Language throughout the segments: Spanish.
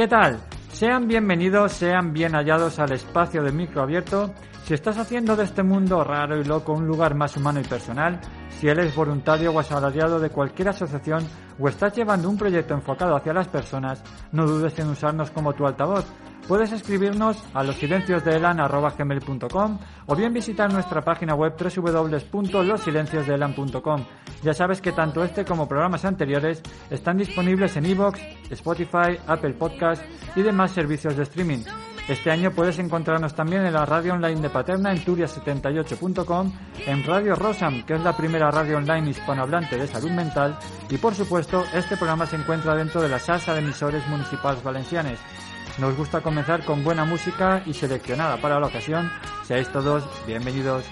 ¿Qué tal? Sean bienvenidos, sean bien hallados al espacio de micro abierto. Si estás haciendo de este mundo raro y loco un lugar más humano y personal, si eres voluntario o asalariado de cualquier asociación o estás llevando un proyecto enfocado hacia las personas, no dudes en usarnos como tu altavoz. Puedes escribirnos a losilenciosdeelan.com o bien visitar nuestra página web www.losilenciosdeelan.com. Ya sabes que tanto este como programas anteriores están disponibles en iVoox, Spotify, Apple Podcast y demás servicios de streaming. Este año puedes encontrarnos también en la radio online de Paterna en turia78.com, en Radio Rosam, que es la primera radio online hispanohablante de salud mental, y por supuesto, este programa se encuentra dentro de la salsa de emisores municipales valencianes. Nos gusta comenzar con buena música y seleccionada para la ocasión. Seáis todos bienvenidos.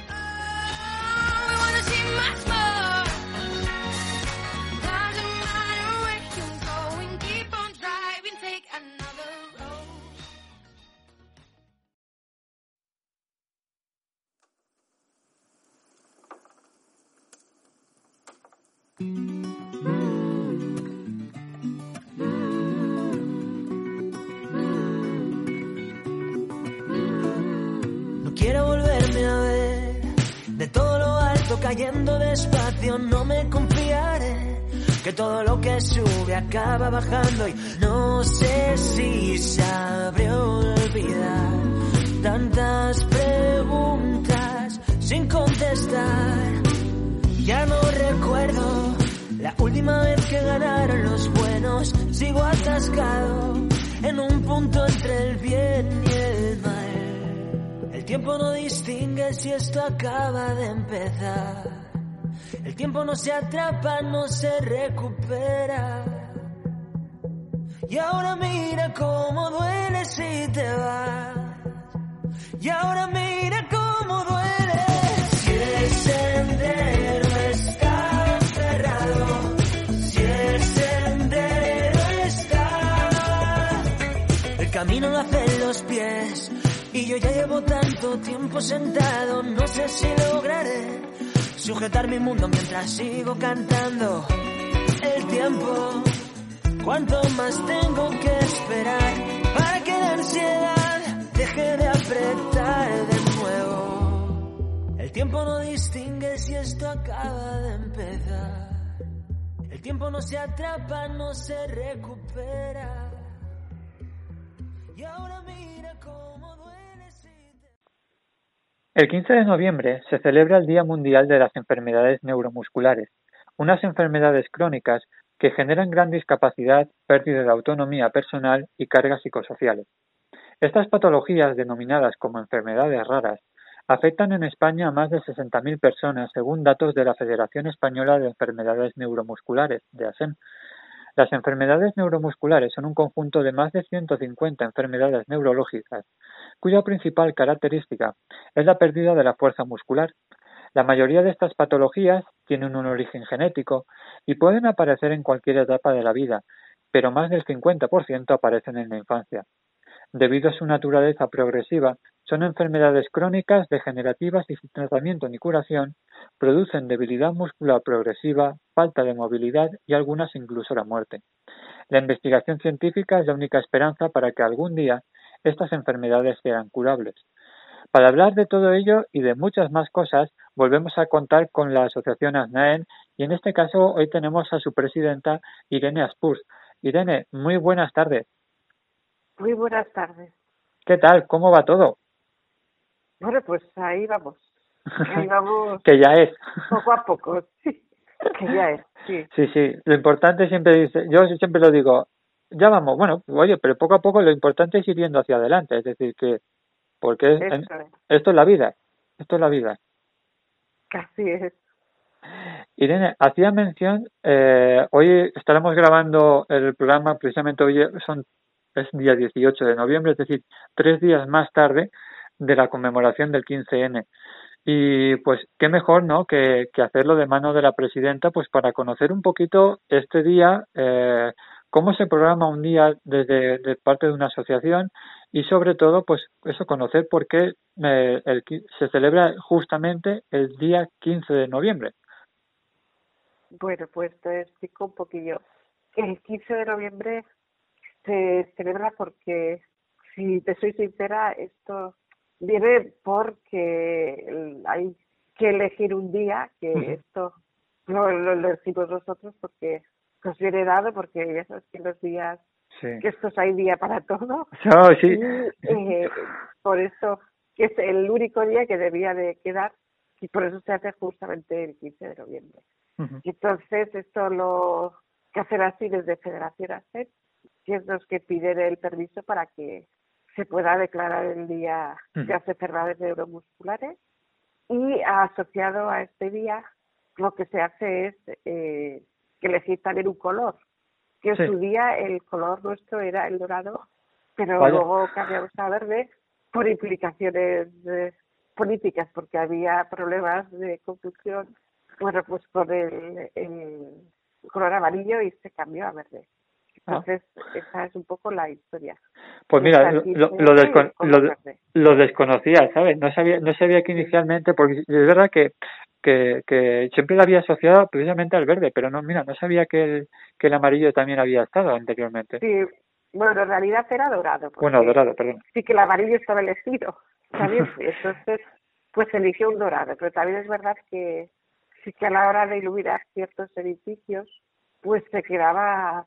Sube acaba bajando y no sé si sabré olvidar tantas preguntas sin contestar. Ya no recuerdo la última vez que ganaron los buenos, sigo atascado en un punto entre el bien y el mal. El tiempo no distingue si esto acaba de empezar. Tiempo no se atrapa, no se recupera. Y ahora mira cómo duele si te vas. Y ahora mira cómo duele si el sendero está cerrado. Si el sendero está. El camino lo hacen los pies. Y yo ya llevo tanto tiempo sentado, no sé si lograré sujetar mi mundo mientras sigo cantando. El tiempo, cuánto más tengo que esperar para que la ansiedad deje de apretar de nuevo. El tiempo no distingue si esto acaba de empezar. El tiempo no se atrapa, no se recupera. Y ahora mira cómo. El 15 de noviembre se celebra el Día Mundial de las Enfermedades Neuromusculares, unas enfermedades crónicas que generan gran discapacidad, pérdida de autonomía personal y cargas psicosociales. Estas patologías, denominadas como enfermedades raras, afectan en España a más de 60.000 personas, según datos de la Federación Española de Enfermedades Neuromusculares, de ASEM. Las enfermedades neuromusculares son un conjunto de más de 150 enfermedades neurológicas, cuya principal característica es la pérdida de la fuerza muscular. La mayoría de estas patologías tienen un origen genético y pueden aparecer en cualquier etapa de la vida, pero más del 50% aparecen en la infancia. Debido a su naturaleza progresiva, son enfermedades crónicas, degenerativas y sin tratamiento ni curación, producen debilidad muscular progresiva, falta de movilidad y algunas incluso la muerte. La investigación científica es la única esperanza para que algún día estas enfermedades sean curables. Para hablar de todo ello y de muchas más cosas, volvemos a contar con la asociación ASNAEN y en este caso hoy tenemos a su presidenta Irene Aspurs. Irene, muy buenas tardes. Muy buenas tardes. ¿Qué tal? ¿Cómo va todo? Bueno, pues ahí vamos. Ahí vamos que ya es. poco a poco, sí. que ya es, sí. Sí, sí, lo importante siempre dice, yo siempre lo digo, ya vamos, bueno, oye, pero poco a poco lo importante es ir yendo hacia adelante, es decir, que, porque esto es la vida, esto es la vida. Así es. Irene, hacía mención, eh, hoy estaremos grabando el programa, precisamente hoy son, es día 18 de noviembre, es decir, tres días más tarde de la conmemoración del 15N. Y pues qué mejor, ¿no? Que, que hacerlo de mano de la presidenta, pues para conocer un poquito este día, eh, cómo se programa un día desde de parte de una asociación y sobre todo, pues eso, conocer por qué eh, el, se celebra justamente el día 15 de noviembre. Bueno, pues te explico un poquillo. El 15 de noviembre se celebra porque, si te soy sincera, esto viene porque hay que elegir un día, que esto no lo elegimos nosotros porque nos viene dado, porque ya sabes que los días, Sí. que estos hay día para todo. No, sí. Y eh, por eso que es el único día que debía de quedar y por eso se hace justamente el 15 de noviembre. Entonces esto lo que hacen así desde Federación ACEP, que es los que piden el permiso para que se pueda declarar el día de hacer enfermedades neuromusculares y asociado a este día lo que se hace es eh, que elegir también un color, que en su día el color nuestro era el dorado, pero Vaya. luego cambiamos a verde por implicaciones eh, políticas, porque había problemas de confusión, bueno, pues con el, el color amarillo y se cambió a verde. Ah. Entonces, esa es un poco la historia. Pues mira, lo, lo, lo descon- lo- desconocía, ¿sabes? No sabía, no sabía que inicialmente, porque es verdad que, que, que siempre lo había asociado precisamente al verde, pero no, mira, no sabía que el, que el amarillo también había estado anteriormente. Sí, bueno, en realidad era dorado. Bueno, dorado, perdón. Sí que el amarillo estaba elegido, ¿sabes? Entonces, pues eligió un dorado, pero también es verdad que sí que a la hora de iluminar ciertos edificios, pues se quedaba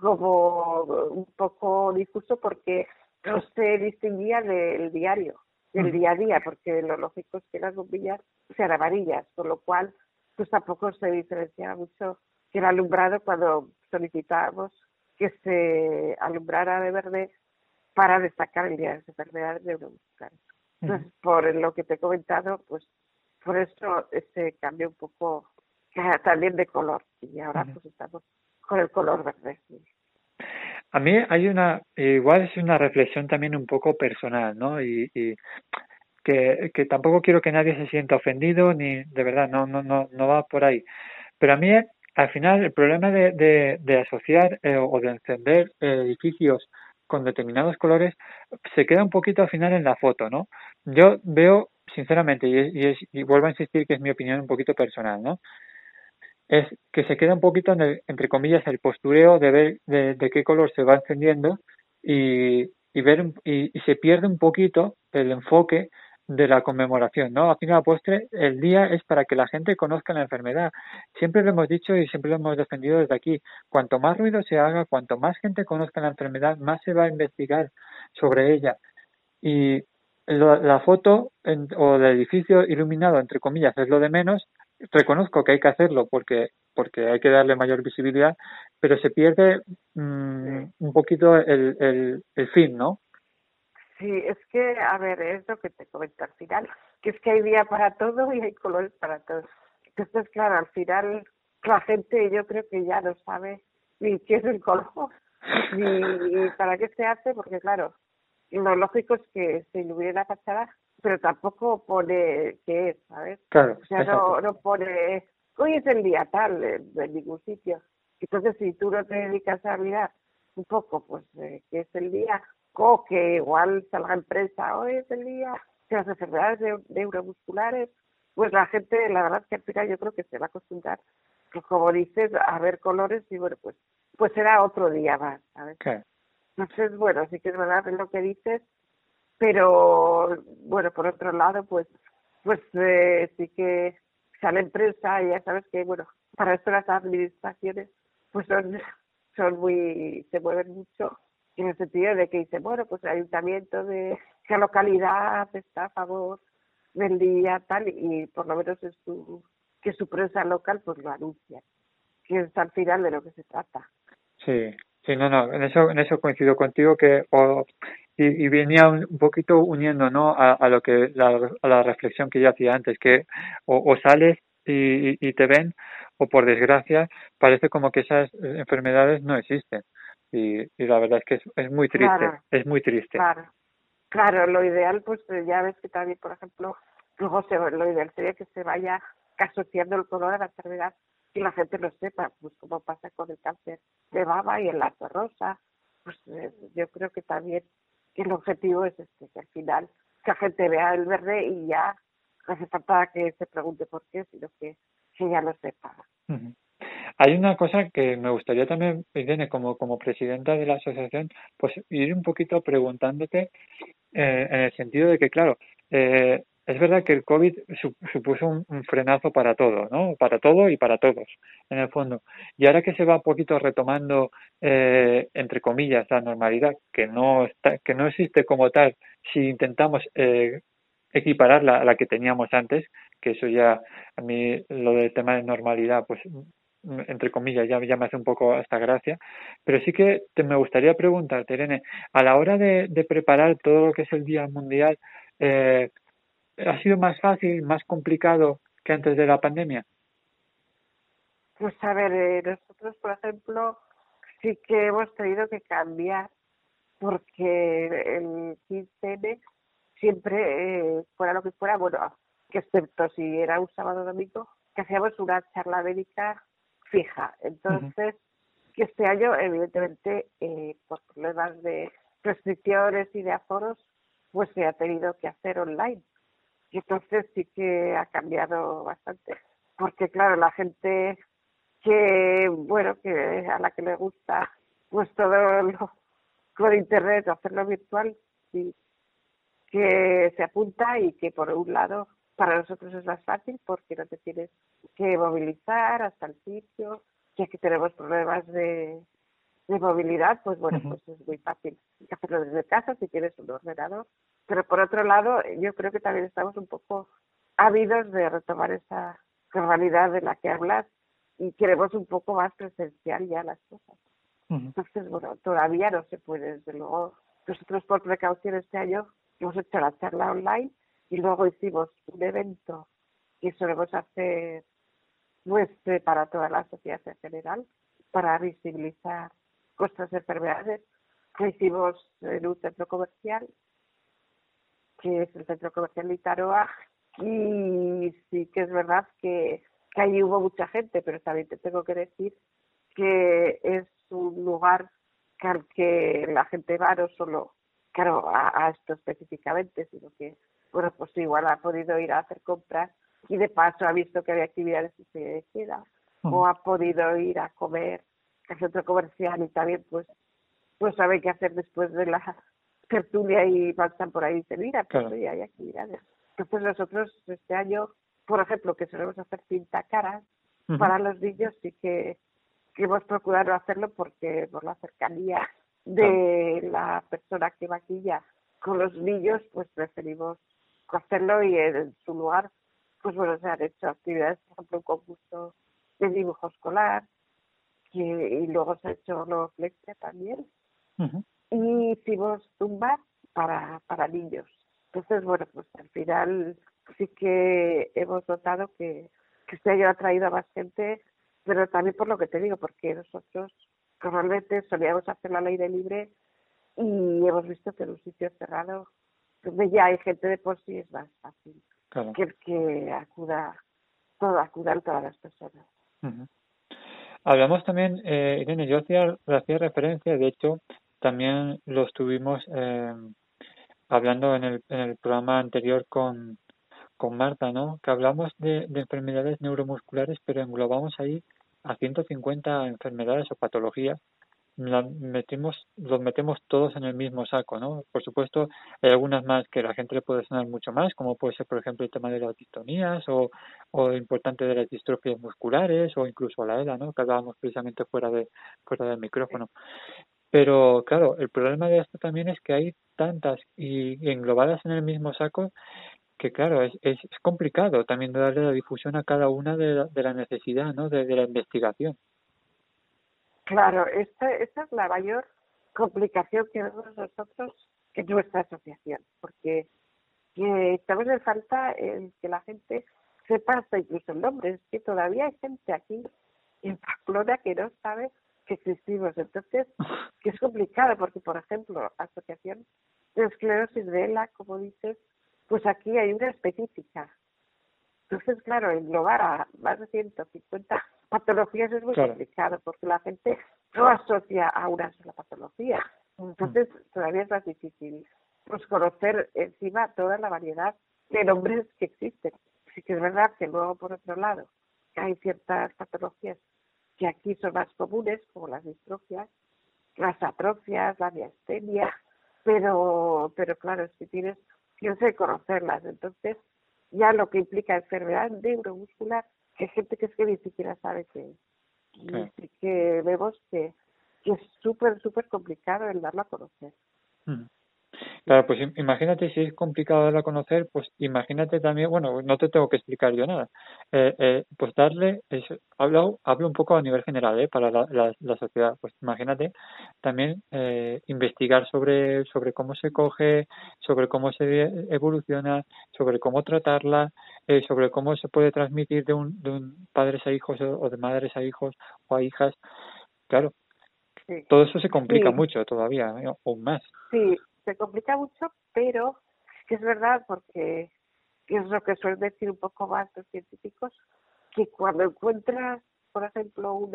como un poco difuso porque no se distinguía del diario, del día a día, porque lo lógico es que las bombillas sean amarillas, con lo cual pues tampoco se diferenciaba mucho que el alumbrado cuando solicitábamos que se alumbrara de verde para destacar el día de las enfermedades neuromusculares. Entonces, por lo que te he comentado, pues por eso se cambió un poco eh, también de color y ahora pues estamos con el color verde. A mí hay una, igual es una reflexión también un poco personal, ¿no? Y, y que, que tampoco quiero que nadie se sienta ofendido, ni de verdad, no, no, no, no va por ahí. Pero a mí, al final, el problema de, de, asociar eh, o de encender eh, edificios con determinados colores se queda un poquito al final en la foto, ¿no? Yo veo, sinceramente, y, es- y vuelvo a insistir que es mi opinión un poquito personal, ¿no? Es que se queda un poquito en el- entre comillas el postureo de ver de, qué color se va encendiendo y, y ver y, y se pierde un poquito el enfoque de la conmemoración, ¿no? Al final, postre, el día es para que la gente conozca la enfermedad. Siempre lo hemos dicho y siempre lo hemos defendido desde aquí. Cuanto más ruido se haga, cuanto más gente conozca la enfermedad, más se va a investigar sobre ella. Y la, la foto en- o el edificio iluminado, entre comillas, es lo de menos. Reconozco que hay que hacerlo porque porque hay que darle mayor visibilidad, pero se pierde mm, un poquito el, el, el fin, ¿no? Sí, es que, a ver, es lo que te comento al final, que es que hay día para todo y hay colores para todo. Entonces, claro, al final la gente yo creo que ya no sabe ni qué es el color, ni para qué se hace, porque claro, lo lógico es que se ilumine la fachada, pero tampoco pone qué es, ¿sabes? Claro, O sea, no, exacto. no pone, hoy es el día tal, en, en ningún sitio. Entonces, si tú no te dedicas a mirar un poco, pues, eh, qué es el día, o que igual salga en prensa, hoy es el día de las enfermedades neu- neuromusculares, pues la gente, la verdad es que al final yo creo que se va a acostumbrar, pues como dices, a ver colores y bueno, pues, pues será otro día más, ¿sabes? Entonces, bueno, sí que es verdad lo que dices, pero bueno, por otro lado, pues, pues eh, sí que sale en prensa y ya sabes que, bueno, para esto las administraciones, pues son, son muy, se mueven mucho en el sentido de que dicen, bueno, pues el ayuntamiento de qué localidad está a favor del día tal y por lo menos en su que su prensa local pues lo anuncia, que es al final de lo que se trata. Sí, sí, no, no, en eso, en eso coincido contigo que y, venía un, poquito uniendo, ¿no? A, lo que la, a la reflexión que yo hacía antes, que o, sales y, y, te ven o por desgracia parece como que esas enfermedades no existen y, y la verdad es que es, es muy triste, es muy triste. Claro, claro, lo ideal pues ya ves que también, por ejemplo, luego se, lo ideal sería que se vaya asociando el color a la enfermedad y la gente lo sepa, pues como pasa con el cáncer de baba y el lazo rosa, pues eh, yo creo que también que el objetivo es este, que al final que la gente vea el verde y ya no hace falta que se pregunte por qué, sino que, que ya lo sepa. Hay una cosa que me gustaría también, Irene, como, como presidenta de la asociación, pues ir un poquito preguntándote eh, en el sentido de que, claro, eh, es verdad que el COVID supuso un, frenazo para todo, ¿no? Para todo y para todos, en el fondo. Y ahora que se va un poquito retomando, eh, entre comillas, la normalidad, que no está, que no existe como tal, si intentamos eh, equipararla a la que teníamos antes, que eso ya, a mí lo del tema de normalidad, pues entre comillas, ya, me hace un poco hasta gracia, pero sí que te, me gustaría preguntarte, Irene, a la hora de, de preparar todo lo que es el Día Mundial, eh, ha sido más fácil, más complicado que antes de la pandemia? Pues a ver, eh, nosotros, por ejemplo, sí que hemos tenido que cambiar porque el 15 siempre, eh, fuera lo que fuera, bueno, excepto si era un sábado o domingo, que hacíamos una charla médica fija. Entonces, que este año, evidentemente, eh, por problemas de restricciones y de aforos, pues se ha tenido que hacer online. Y entonces sí que ha cambiado bastante. Porque claro, la gente que, bueno, que a la que le gusta pues todo lo con internet, hacerlo virtual, sí, que se apunta y que por un lado para nosotros es más fácil porque no te tienes que movilizar hasta el sitio, ya que tenemos problemas de, de movilidad, pues bueno, pues es muy fácil hacerlo desde casa si tienes un ordenador pero por otro lado, yo creo que también estamos un poco ávidos de retomar esa normalidad de la que hablas y queremos un poco más presencial ya las cosas. Entonces, bueno, todavía no se puede, desde luego. Nosotros por precaución este año hemos hecho la charla online y luego hicimos un evento que solemos hacer pues, para toda la sociedad en general, para visibilizar nuestras enfermedades. Lo hicimos en un centro comercial que es el centro comercial de Itaroa, y sí que es verdad que, que allí hubo mucha gente, pero también te tengo que decir que es un lugar que al que la gente va no solo, claro, a, esto específicamente, sino que, bueno, pues igual ha podido ir a hacer compras y de paso ha visto que había actividades que se queda, o ha podido ir a comer al centro comercial y también pues pues sabe qué hacer después de la tertulia y pasan por ahí y dicen, mira, pues hay actividades. Entonces nosotros este año, por ejemplo, que solemos hacer pinta caras para los niños, sí que, hemos procurado hacerlo porque por la cercanía de la persona que maquilla con los niños, pues preferimos hacerlo y en su lugar, pues bueno, se han hecho actividades, por ejemplo, un concurso de dibujo escolar, que, y luego se ha hecho los lectura también y hicimos tumbas para, para niños. Entonces, bueno, pues al final sí que hemos notado que, que este año ha traído a más gente, pero también por lo que te digo, porque nosotros normalmente solíamos hacer la ley de libre y hemos visto que en un sitio cerrado, donde ya hay gente de por sí, es más fácil que que acuda, todo, acudan todas las personas. Hablamos también, eh, Irene, yo hacía, hacía referencia, de hecho, también lo estuvimos eh, hablando en el, en el programa anterior con, con Marta, ¿no? Que hablamos de, de enfermedades neuromusculares, pero englobamos ahí a 150 enfermedades o patologías metimos, los metemos todos en el mismo saco, ¿no? Por supuesto, hay algunas más que la gente le puede sonar mucho más, como puede ser, por ejemplo, el tema de las distonías o, o lo importante de las distrofias musculares o incluso la ELA, ¿no? Que hablábamos precisamente fuera de fuera del micrófono. Pero claro, el problema de esto también es que hay tantas y englobadas en el mismo saco que claro, es, es, complicado también darle la difusión a cada una de la, de la necesidad, ¿no? De, la investigación. Claro, esta, esta es la mayor complicación que vemos nosotros en nuestra asociación, porque que estamos en falta el que la gente sepa hasta incluso el nombre. Es que todavía hay gente aquí en Pamplona que no sabe que existimos. Entonces, que es complicado porque, por ejemplo, Asociación de Esclerosis de ELA, como dices, pues aquí hay una específica. Entonces, claro, englobar a más de 150 patologías es muy complicado porque la gente no asocia a una sola patología. Entonces, todavía es más difícil pues conocer encima toda la variedad de nombres que existen. Sí que es verdad que luego, por otro lado, hay ciertas patologías que aquí son más comunes, como las distrofias, las atrofias, la miastenia, pero, pero claro, si tienes yo sé conocerlas. Entonces, ya lo que implica enfermedad neuromuscular, que hay gente que es que ni siquiera sabe que Y que vemos que, que es súper, súper complicado el darlo a conocer. Mm. Claro, pues imagínate si es complicado darla a conocer, pues imagínate también, bueno, no te tengo que explicar yo nada, eh, eh, pues darle, es, hablo, hablo un poco a nivel general, eh, para la, la, sociedad, pues imagínate también eh, investigar sobre, sobre cómo se coge, sobre cómo se evoluciona, sobre cómo tratarla, eh, sobre cómo se puede transmitir de un, de un padres a hijos o, de madres a hijos o a hijas, claro, todo eso se complica mucho todavía, o más. Sí, se complica mucho, pero es verdad porque es lo que suelen decir un poco más los científicos, que cuando encuentras, por ejemplo, un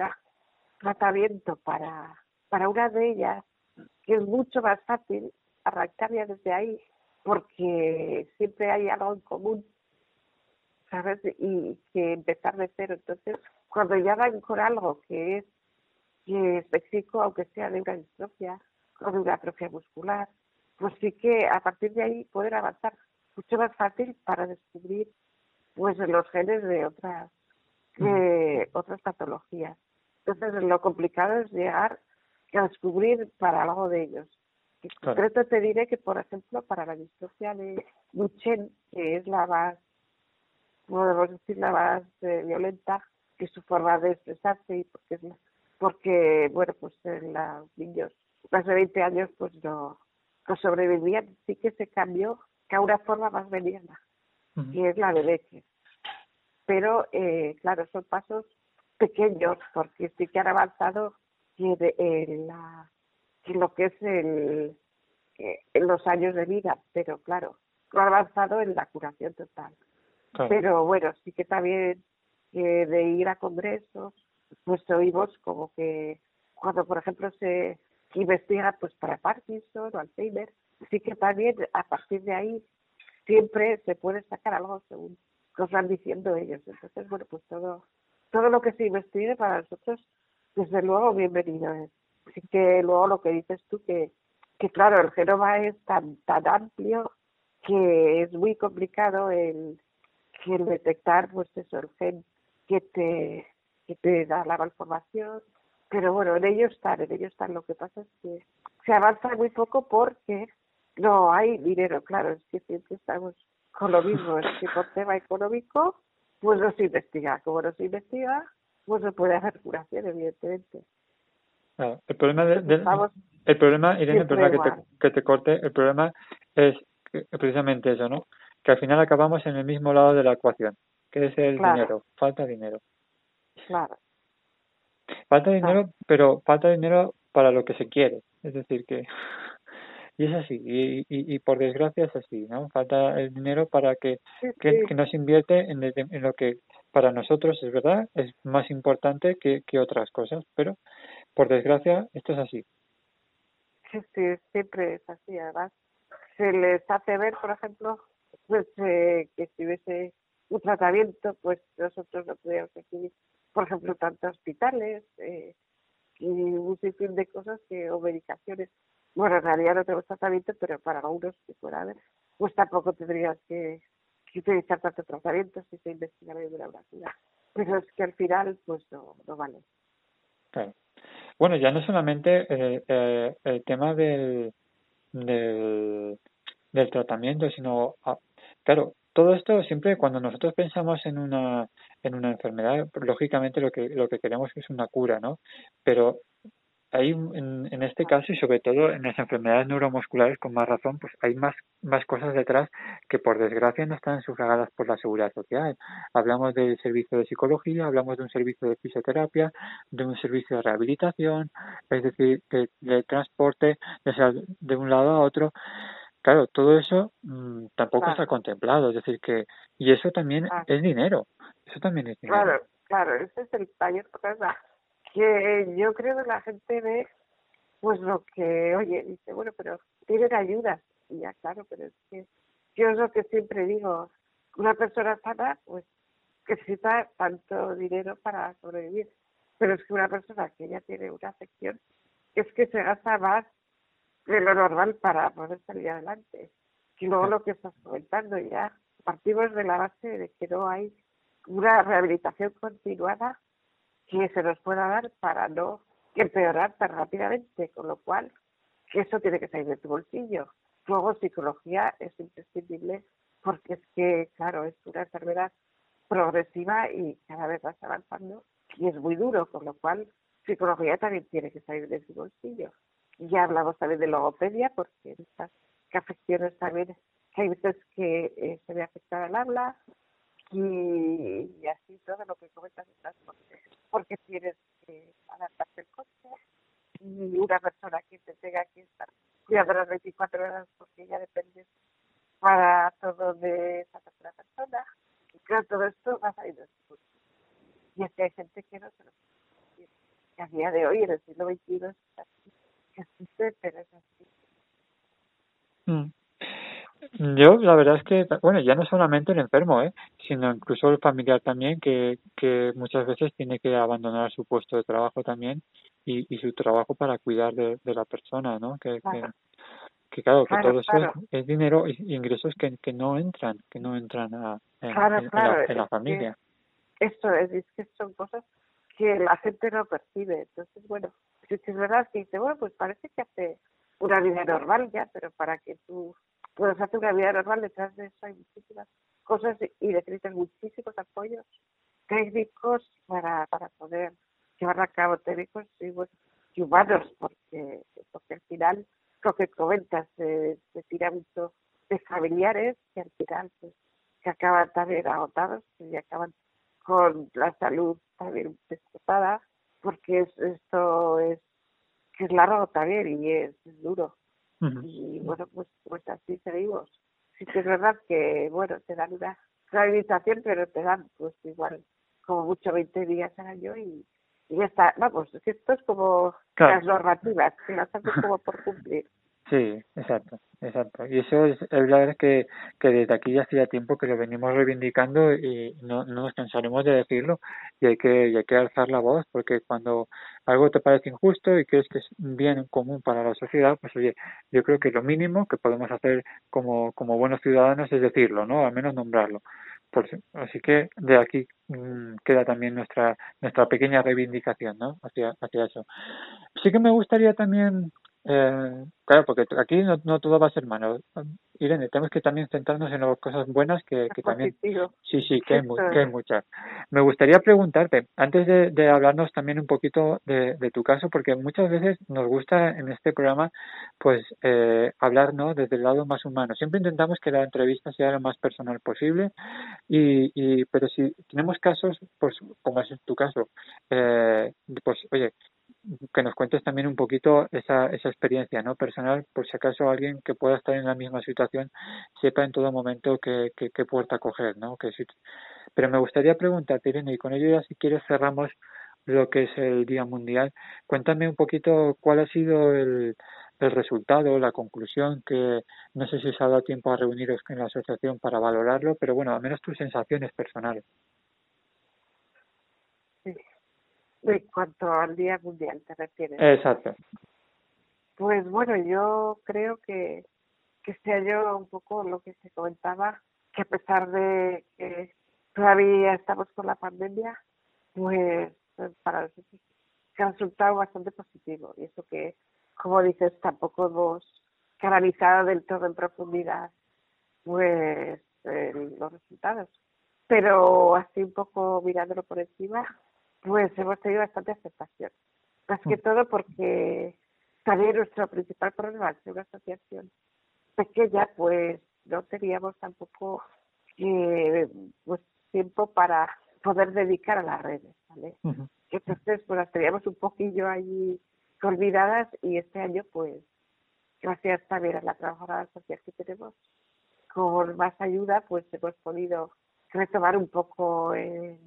tratamiento para, para una de ellas, que es mucho más fácil arrancar ya desde ahí, porque siempre hay algo en común, ¿sabes? Y que empezar de cero. Entonces, cuando ya van con algo que es, que aunque sea de una distrofia o de una atrofia muscular, pues sí que a partir de ahí poder avanzar mucho más fácil para descubrir pues los genes de otras de otras patologías. Entonces lo complicado es llegar a descubrir para algo de ellos. En concreto te diré que, por ejemplo, para la distrofia de Duchenne, que es la más, podemos decir, la más eh, violenta, que es su forma de expresarse y porque, es porque bueno, pues en los niños más de 20 años pues no, sobrevivían, sí que se cambió a una forma más mediana, que es la de leche. Pero, eh, claro, son pasos pequeños, porque sí que han avanzado en, la, lo que es el, eh, en los años de vida, pero claro, no ha avanzado en la curación total. Pero bueno, sí que también eh, de ir a congresos, pues oímos como que cuando, por ejemplo, se que investiga pues para Parkinson o Alzheimer. Así que también a partir de ahí siempre se puede sacar algo según nos van diciendo ellos. Entonces, bueno, pues todo, todo lo que se investigue para nosotros, desde luego, bienvenido es. Así que luego lo que dices tú, que, que claro, el genoma es tan, tan amplio que es muy complicado el, el detectar, pues eso, el gen que te, que te da la malformación, pero bueno, en ello están, en ello están. Lo que pasa es que se avanza muy poco porque no hay dinero, claro, es que siempre estamos con lo mismo, es que por tema económico, pues no se investiga. Como no se investiga, pues no puede hacer curación, evidentemente. el problema, de, el problema Irene, perdona que te, que te corte, el problema es precisamente eso, ¿no? Que al final acabamos en el mismo lado de la ecuación, que es el dinero, falta dinero. Claro. Falta dinero, pero falta dinero para lo que se quiere. Es decir, que. Y es así, y, y, por desgracia es así, ¿no? Falta el dinero para que, que, no se invierte en, en, lo que para nosotros es verdad, es más importante que, que otras cosas, pero por desgracia esto es así. Sí, sí, siempre es así, además. Se les hace ver, por ejemplo, pues eh, que si hubiese un tratamiento, pues nosotros no podríamos recibir por ejemplo, tantos hospitales eh, y un sinfín de cosas que, o medicaciones. Bueno, en realidad no tenemos tratamiento, pero para algunos que pueda haber, pues tampoco tendrías que, que utilizar tanto tratamiento si se investigara de una vacuna. Pero es que al final, pues no, no vale. Claro. Bueno, ya no solamente eh, eh, el tema del, del, del tratamiento, sino, ah, claro, todo esto siempre cuando nosotros pensamos en una en una enfermedad, lógicamente lo que lo que queremos es una cura, ¿no? Pero hay en, en este caso y sobre todo en las enfermedades neuromusculares con más razón pues hay más más cosas detrás que por desgracia no están sufragadas por la seguridad social hablamos del servicio de psicología hablamos de un servicio de fisioterapia de un servicio de rehabilitación es decir de, transporte de, de un lado a otro claro todo eso mmm, tampoco está contemplado es decir que y eso también es dinero eso también es dinero. Claro claro ese es el taller que yo creo que la gente ve pues lo que oye dice bueno pero tienen ayudas y ya claro pero es que yo es lo que siempre digo una persona sana pues necesita tanto dinero para sobrevivir pero es que una persona que ya tiene una afección es que se gasta más de lo normal para poder salir adelante y luego lo que estás comentando ya partimos de la base de que no hay una rehabilitación continuada que se nos pueda dar para no empeorar tan rápidamente, con lo cual eso tiene que salir de tu bolsillo. Luego psicología es imprescindible porque es que, claro, es una enfermedad progresiva y cada vez más avanzando y es muy duro, con lo cual psicología también tiene que salir de tu bolsillo. Y ya hablamos también de logopedia porque estas afecciones también hay veces que eh, se ve afectada el habla, y, así todo lo que comentas de transporte, porque tienes que adaptarte el coche y una persona que te tenga que estar cuidando las 24 horas porque ya depende para todo de esa tercera persona. Y claro, todo esto va a salir después. Y es hay gente que no se lo que a día de hoy, en el siglo XXI, existe, pero es así. Mm. Yo, la verdad es que, bueno, ya no solamente el enfermo, ¿eh? sino incluso el familiar también, que, que muchas veces tiene que abandonar su puesto de trabajo también y, y su trabajo para cuidar de, de la persona, ¿no? Que, claro. que, claro, que todo eso es, dinero y ingresos que, que no entran, que no entran a, en, la, familia. esto es, es que son cosas que la gente no percibe. Entonces, bueno, si es verdad que dice, bueno, pues parece que hace una vida normal ya, pero para que tú puedes hacer una vida normal, detrás de eso hay muchísimas cosas y necesitas muchísimos apoyos técnicos para, para poder llevar a cabo técnicos y, bueno, y humanos, porque, porque al final lo que comentas se, se tira mucho de familiares que al final pues que acaban también agotados y acaban con la salud también destrozada porque es, esto es que es largo también y es duro y bueno, pues, pues así seguimos. Sí que es verdad que, bueno, te dan una rehabilitación, pero te dan pues igual como mucho 20 días al año y, y ya está. Vamos, esto es como las normativas, que las haces como por cumplir. Sí, exacto, exacto. Y eso es, es la verdad que, que desde aquí ya hacía tiempo que lo venimos reivindicando y no, no nos cansaremos de decirlo y hay que, y hay que alzar la voz porque cuando algo te parece injusto y crees que es bien común para la sociedad, pues oye, yo creo que lo mínimo que podemos hacer como, como buenos ciudadanos es decirlo, ¿no? Al menos nombrarlo. Por, así que de aquí mmm, queda también nuestra nuestra pequeña reivindicación, ¿no? Hacia, hacia eso. Sí que me gustaría también eh, claro, porque aquí no, no, todo va a ser malo. Irene, tenemos que también centrarnos en las cosas buenas que, que también... Sí, sí, que hay, que hay, muchas. Me gustaría preguntarte, antes de, de hablarnos también un poquito de, de, tu caso, porque muchas veces nos gusta en este programa pues eh, hablar ¿no? desde el lado más humano. Siempre intentamos que la entrevista sea lo más personal posible, y, y pero si tenemos casos, pues como es tu caso, eh, pues oye, que nos cuentes también un poquito esa, esa experiencia no personal por si acaso alguien que pueda estar en la misma situación sepa en todo momento qué, qué, qué puerta coger no que si, pero me gustaría preguntarte Irene y con ello ya si quieres cerramos lo que es el día mundial. Cuéntame un poquito cuál ha sido el, el resultado la conclusión que no sé si se ha dado tiempo a reuniros en la asociación para valorarlo pero bueno al menos tus sensaciones personales sí en cuanto al Día Mundial, ¿te refieres? Exacto. Pues bueno, yo creo que, que este año un poco lo que se comentaba, que a pesar de que todavía estamos con la pandemia, pues, pues para nosotros ha resultado bastante positivo. Y eso que, como dices, tampoco hemos canalizado del todo en profundidad pues eh, los resultados. Pero así un poco mirándolo por encima, pues hemos tenido bastante aceptación. Más que mm. todo porque también nuestro principal problema, es una asociación pequeña, pues no teníamos tampoco eh, pues, tiempo para poder dedicar a las redes, ¿vale? Entonces, pues las teníamos un poquillo ahí olvidadas y este año, pues, gracias también a la trabajadora social que tenemos, con más ayuda, pues hemos podido retomar un poco, eh,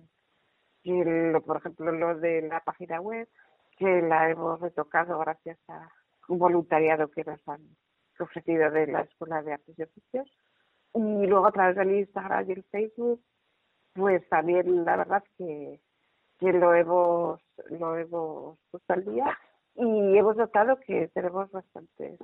por ejemplo, lo de la página web, que la hemos retocado gracias a un voluntariado que nos han ofrecido de la Escuela de Artes y Oficios. Y luego a través del Instagram y el Facebook, pues también la verdad que, que lo hemos lo hemos puesto al día y hemos notado que tenemos bastantes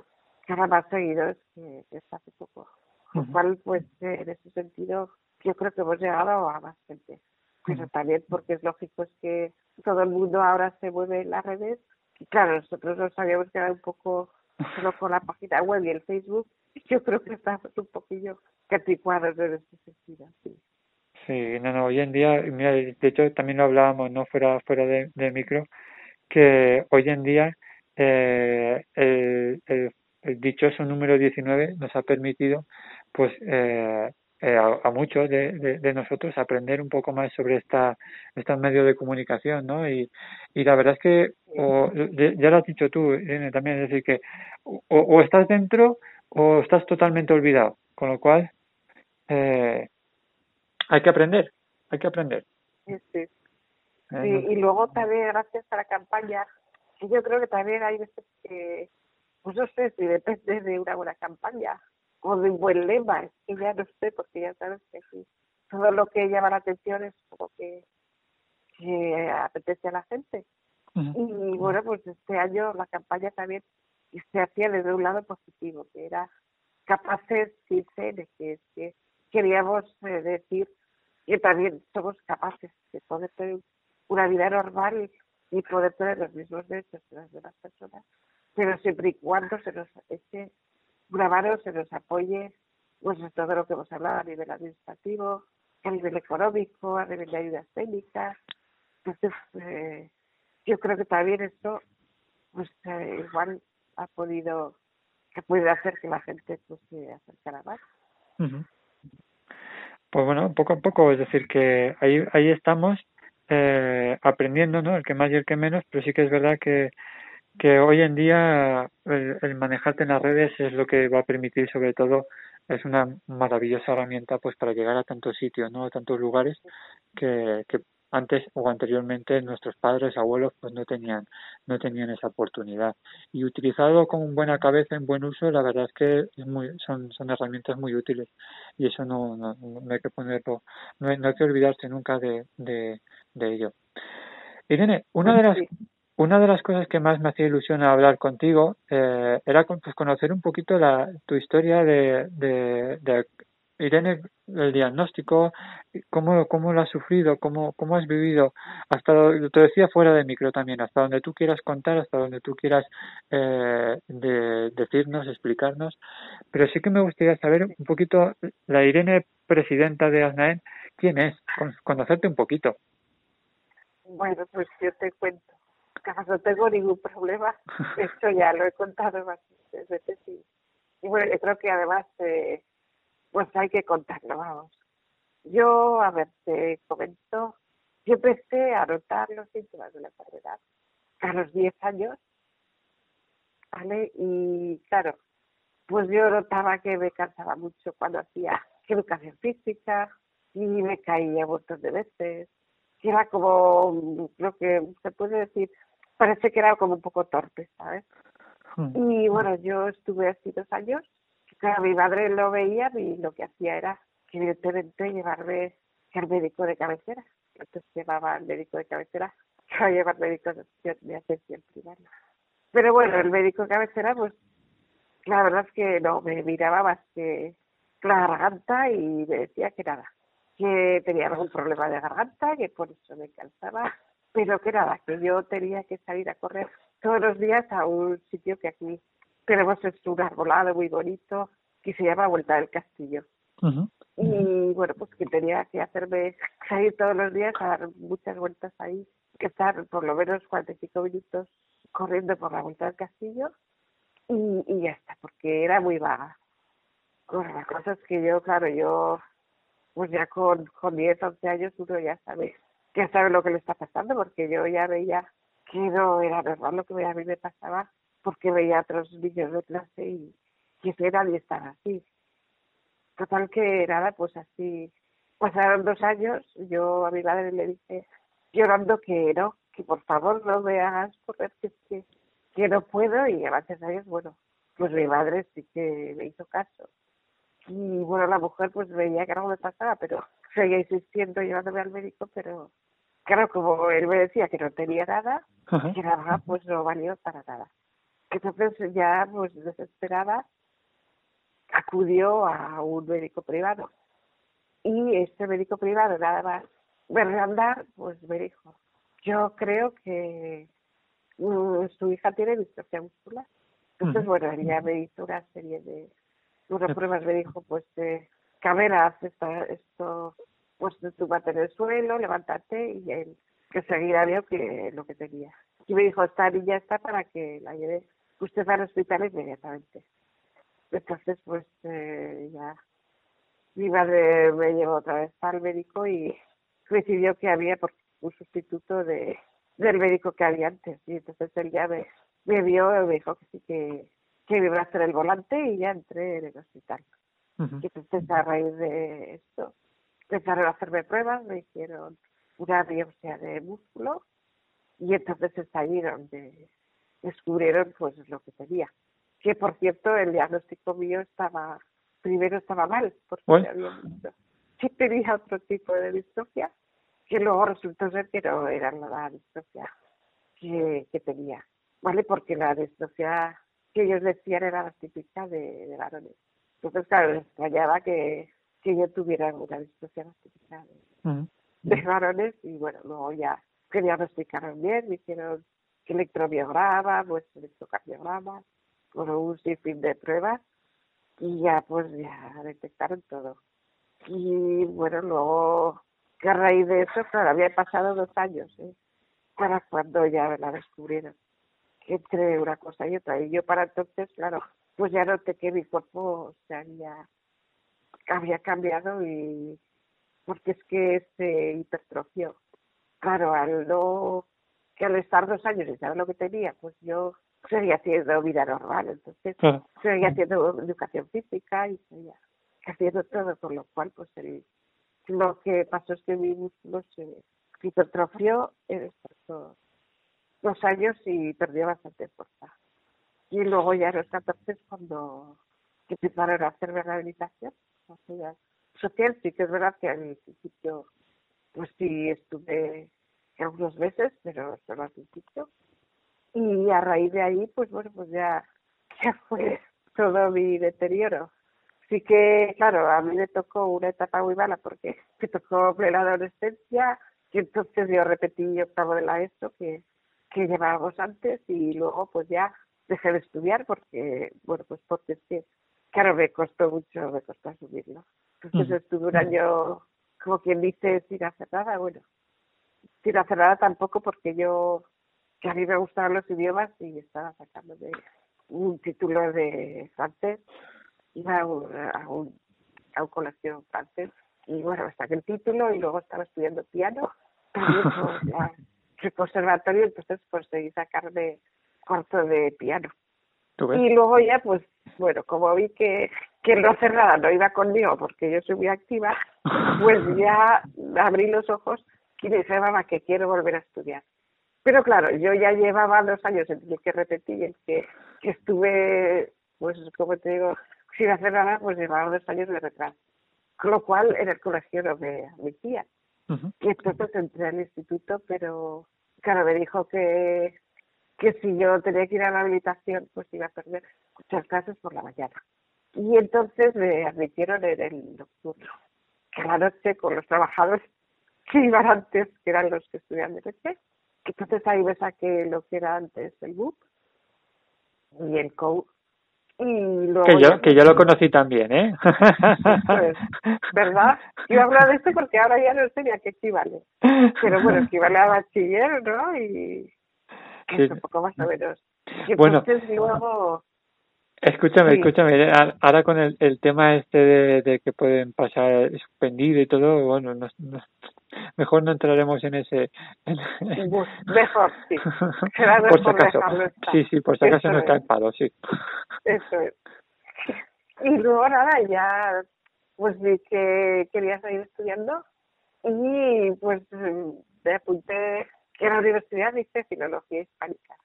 cada más seguidores que, que hace poco. Lo cual, pues, en ese sentido, yo creo que hemos llegado a más gente. Pero también porque es lógico es que todo el mundo ahora se mueve en las redes. Y claro, nosotros nos habíamos quedado un poco solo con la página web y el Facebook. Yo creo que estamos un poquillo anticuados en ese sentido. Sí. Sí, no, no, hoy en día, mira, de hecho también lo hablábamos, no fuera fuera de, de micro, que hoy en día eh, el, el, el, dichoso número 19 nos ha permitido pues eh, eh, a, muchos de, de, nosotros aprender un poco más sobre esta estos medios de comunicación, ¿no? Y, y la verdad es que, o, ya lo has dicho tú, Irene, también, es decir, que o, o, estás dentro o estás totalmente olvidado, con lo cual eh, hay que aprender, hay que aprender. Sí, sí. Eh, y luego también gracias a la campaña, yo creo que también hay veces que, pues no sé si depende de una buena campaña, o de un buen lema, es que ya no sé, porque ya sabes que sí, todo lo que llama la atención es como que, que apetece a la gente. Y bueno, pues este año la campaña también se hacía desde un lado positivo, que era capaces sin ser, que que queríamos eh, decir que también somos capaces de poder tener una vida normal y poder tener los mismos derechos que las demás personas, pero siempre y cuando se nos eche una se nos apoye pues todo lo que hemos hablado a nivel administrativo, a nivel económico, a nivel de ayudas técnicas. Entonces, eh, yo creo que también esto pues eh, igual ha podido que puede hacer que la gente pues se acercara más. Pues bueno, poco a poco, es decir, que ahí ahí estamos eh, aprendiendo, ¿no? El que más y el que menos, pero sí que es verdad que que hoy en día el, manejarte en las redes es lo que va a permitir sobre todo es una maravillosa herramienta pues para llegar a tantos sitios no a tantos lugares que, que antes o anteriormente nuestros padres abuelos pues no tenían no tenían esa oportunidad. Y utilizado con buena cabeza en buen uso la verdad es que es muy, son son herramientas muy útiles. Y eso no no, no hay que ponerlo no hay, no hay que olvidarse nunca de, de, de ello. Irene una de las una de las cosas que más me hacía ilusión hablar contigo eh, era pues, conocer un poquito la, tu historia de, de, de Irene, el diagnóstico, cómo, cómo lo has sufrido, cómo, cómo has vivido, hasta, te decía fuera de micro también, hasta donde tú quieras contar, hasta donde tú quieras eh, de, decirnos, explicarnos, pero sí que me gustaría saber un poquito, la Irene presidenta de ASNAEN, ¿quién es? Conocerte un poquito. Bueno, pues yo te cuento no tengo ningún problema. Esto ya lo he contado bastantes veces y, y bueno, yo creo que además eh, pues hay que contarlo, vamos. Yo, a ver, te comento, yo empecé a notar los síntomas de la enfermedad a los 10 años, ¿vale? Y claro, pues yo notaba que me cansaba mucho cuando hacía educación física y me caía montón de veces, que era como, creo que se puede decir, parece que era como un poco torpe, ¿sabes? Hmm. Y bueno, yo estuve así dos años. Claro, mi madre lo veía y lo que hacía era, evidentemente, llevarme al médico de cabecera. Entonces llevaba al médico de cabecera, que a llevar médico de atención primaria. Pero bueno, el médico de cabecera, pues, la verdad es que no, me miraba más que la garganta y me decía que nada, que tenía algún problema de garganta, que por eso me cansaba pero que nada, que yo tenía que salir a correr todos los días a un sitio que aquí tenemos es un arbolado muy bonito que se llama Vuelta del Castillo. Y bueno, pues que tenía que hacerme salir todos los días a dar muchas vueltas ahí, que estar por lo menos 45 minutos corriendo por la vuelta del castillo y, y ya está, porque era muy vaga. Bueno, la cosa es que yo, claro, yo, pues ya con, con 10, 11 años uno ya sabe, ya sabe lo que le está pasando, porque yo ya veía que no era normal lo que a mí me pasaba, porque veía a otros niños de clase y, eso era y estaba así. Total que nada, pues así, pasaron dos años, yo a mi madre le dije, llorando que no, que por favor no me hagas correr, que, que, que no puedo, y gracias a Dios, bueno, pues mi madre sí que me hizo caso y bueno, la mujer pues veía que algo me pasaba, pero seguía insistiendo llevándome al médico, pero claro, como él me decía que no tenía nada, que nada pues no valió para nada. Entonces ya pues desesperada acudió a un médico privado. Y este médico privado nada más verme andar pues me dijo yo creo que mm, su hija tiene distrofia muscular entonces bueno él ya me hizo una serie de unas pruebas me dijo, pues, eh, cameras, esto, pues tú bate en el suelo, levántate y él que seguirá vio que lo que tenía. Y me dijo, esta niña está para que la lleve usted al hospital inmediatamente. Entonces, pues eh, ya mi madre me llevó otra vez al médico y decidió que había un sustituto de del médico que había antes. Y entonces él ya me, vio y me dijo que sí que que me hacer el volante y ya entré en el hospital. Y entonces a raíz de esto empezaron a hacerme pruebas, me hicieron una biopsia de músculo y entonces es ahí donde descubrieron pues lo que tenía. Que por cierto el diagnóstico mío estaba, primero estaba mal, porque había visto sí tenía otro tipo de distrofia, que luego resultó ser que no era la distrofia que, que tenía, ¿vale? Porque la distrofia que ellos decían era la típica de, varones. Entonces, claro, les extrañaba que, que yo tuviera una distorsión típica de, de, varones y bueno, luego ya que diagnosticaron bien, me hicieron electromiograma, pues electrocardiograma, con un sinfín de pruebas y ya pues ya detectaron todo. Y bueno, luego que a raíz de eso, claro, había pasado dos años, ¿eh? para cuando ya me la descubrieron entre una cosa y otra. Y yo para entonces, claro, pues ya noté que mi cuerpo se había, había cambiado y porque es que se hipertrofió. Claro, al no, que al estar dos años y saber lo que tenía, pues yo seguía haciendo vida normal, entonces seguía haciendo educación física y seguía haciendo todo, con lo cual pues el, lo que pasó es que mi músculo se hipertrofió en estos dos años y perdió bastante fuerza. Y luego ya los 14 cuando empezaron a hacerme rehabilitación social, sí que es verdad que al principio pues sí estuve algunos meses, pero solo al principio. Y a raíz de ahí, pues bueno, pues ya, ya fue todo mi deterioro. Sí que, claro, a mí me tocó una etapa muy mala porque me tocó plena adolescencia, y entonces yo repetí octavo de la ESO, que que llevábamos antes y luego pues ya dejé de estudiar porque, bueno, pues porque es que, claro, me costó mucho, me costó asumirlo. Entonces estuve un año, como quien dice, sin hacer nada, bueno, sin hacer nada tampoco porque yo, que a mí me gustaban los idiomas y estaba sacando de un título de francés, iba a un, a un, a un colegio francés y bueno, saqué el título y luego estaba estudiando piano, también pues, el conservatorio, entonces conseguí sacarme cuarto de piano. Y luego ya, pues, bueno, como vi que, que no hacer nada no iba conmigo porque yo soy muy activa, pues ya abrí los ojos y dije, mamá, que quiero volver a estudiar. Pero claro, yo ya llevaba dos años en que repetí, en que, que estuve, pues, como te digo, sin hacer nada, pues llevaba dos años de retraso. Con lo cual, en el colegio no me admitía. Y entonces entré al instituto, pero claro, me dijo que, que si yo tenía que ir a la habilitación, pues iba a perder muchas clases por la mañana. Y entonces me admitieron en el nocturno, que la noche con los trabajadores que iban antes, que eran los que estudian que Entonces ahí me saqué lo que era antes el BUP y el COU. y luego que yo ya- que yo lo conocí también eh Pues, ¿verdad? Yo hablo de esto porque ahora ya no sé ni a qué equivale. Pero bueno, equivale a bachiller, ¿no? Y Sí. es un poco más o menos. Y Bueno. entonces luego, Escúchame, Sí. escúchame, eh, ahora con el, el tema este de, de que pueden pasar suspendido y todo, bueno, nos- mejor no entraremos en ese... en- mejor, sí. Por si acaso. Sí, sí, por si acaso Eso nos es. cae el palo, sí. Eso es. Y luego nada, ya pues vi que quería seguir estudiando y pues me apunté en la universidad hice filología hispánica.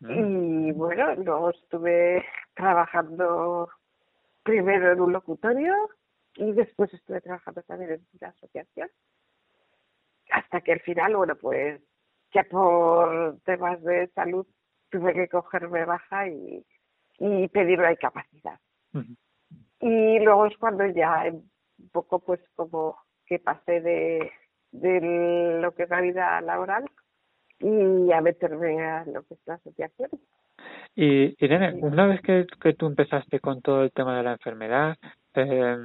Mm. Y bueno, luego estuve trabajando primero en un locutorio y después estuve trabajando también en una asociación. Hasta que al final, bueno, pues ya por temas de salud tuve que cogerme baja y, y pedir una incapacidad. Y luego es cuando ya un poco pues como que pasé de, de lo que es la vida laboral y a meterme a lo que es la asociación. Y Irene, una vez que, que tú empezaste con todo el tema de la enfermedad, eh,